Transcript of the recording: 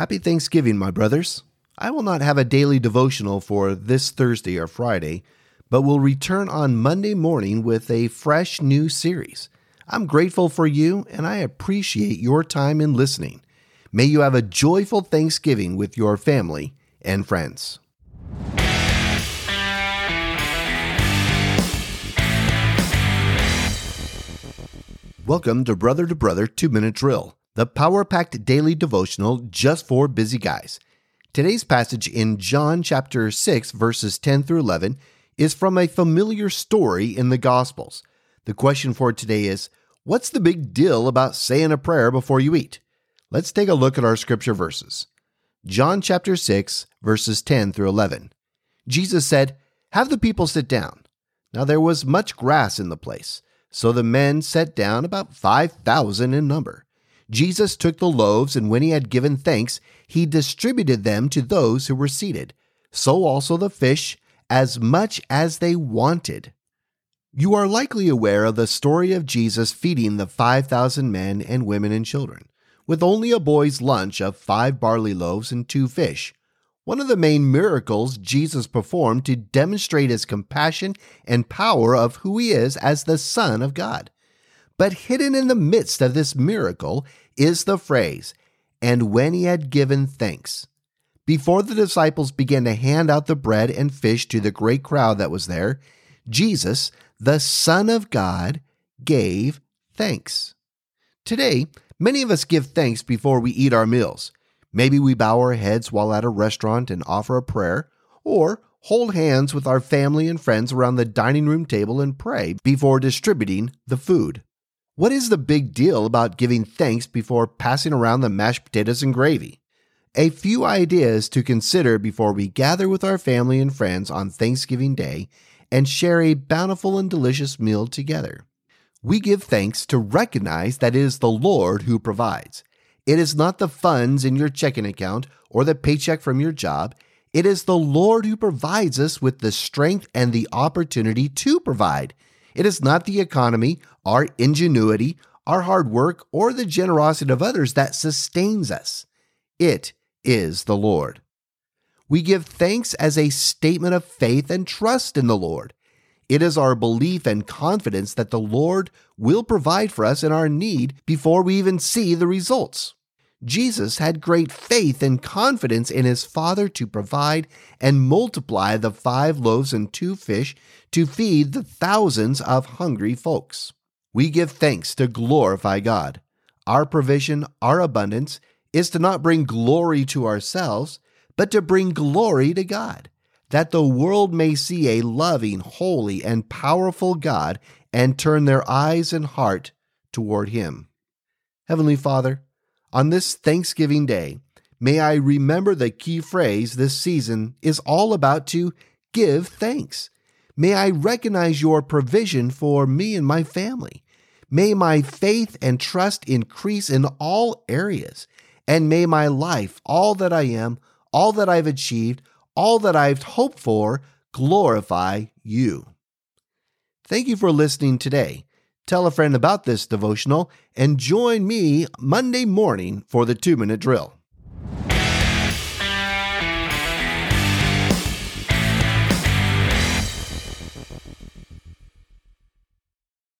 Happy Thanksgiving, my brothers. I will not have a daily devotional for this Thursday or Friday, but will return on Monday morning with a fresh new series. I'm grateful for you and I appreciate your time in listening. May you have a joyful Thanksgiving with your family and friends. Welcome to Brother to Brother 2 Minute Drill, the power packed daily devotional just for busy guys. Today's passage in John chapter 6, verses 10 through 11, is from a familiar story in the Gospels. The question for today is What's the big deal about saying a prayer before you eat? Let's take a look at our scripture verses. John chapter 6, verses 10 through 11. Jesus said, Have the people sit down. Now there was much grass in the place. So the men sat down, about 5,000 in number. Jesus took the loaves, and when he had given thanks, he distributed them to those who were seated. So also the fish, as much as they wanted. You are likely aware of the story of Jesus feeding the 5,000 men and women and children, with only a boy's lunch of five barley loaves and two fish one of the main miracles Jesus performed to demonstrate his compassion and power of who he is as the Son of God. But hidden in the midst of this miracle is the phrase, and when he had given thanks. Before the disciples began to hand out the bread and fish to the great crowd that was there, Jesus, the Son of God, gave thanks. Today, many of us give thanks before we eat our meals. Maybe we bow our heads while at a restaurant and offer a prayer, or hold hands with our family and friends around the dining room table and pray before distributing the food. What is the big deal about giving thanks before passing around the mashed potatoes and gravy? A few ideas to consider before we gather with our family and friends on Thanksgiving Day and share a bountiful and delicious meal together. We give thanks to recognize that it is the Lord who provides. It is not the funds in your checking account or the paycheck from your job. It is the Lord who provides us with the strength and the opportunity to provide. It is not the economy, our ingenuity, our hard work, or the generosity of others that sustains us. It is the Lord. We give thanks as a statement of faith and trust in the Lord. It is our belief and confidence that the Lord will provide for us in our need before we even see the results. Jesus had great faith and confidence in his Father to provide and multiply the five loaves and two fish to feed the thousands of hungry folks. We give thanks to glorify God. Our provision, our abundance, is to not bring glory to ourselves, but to bring glory to God, that the world may see a loving, holy, and powerful God and turn their eyes and heart toward Him. Heavenly Father, on this Thanksgiving Day, may I remember the key phrase this season is all about to give thanks. May I recognize your provision for me and my family. May my faith and trust increase in all areas. And may my life, all that I am, all that I've achieved, all that I've hoped for, glorify you. Thank you for listening today. Tell a friend about this devotional and join me Monday morning for the two minute drill.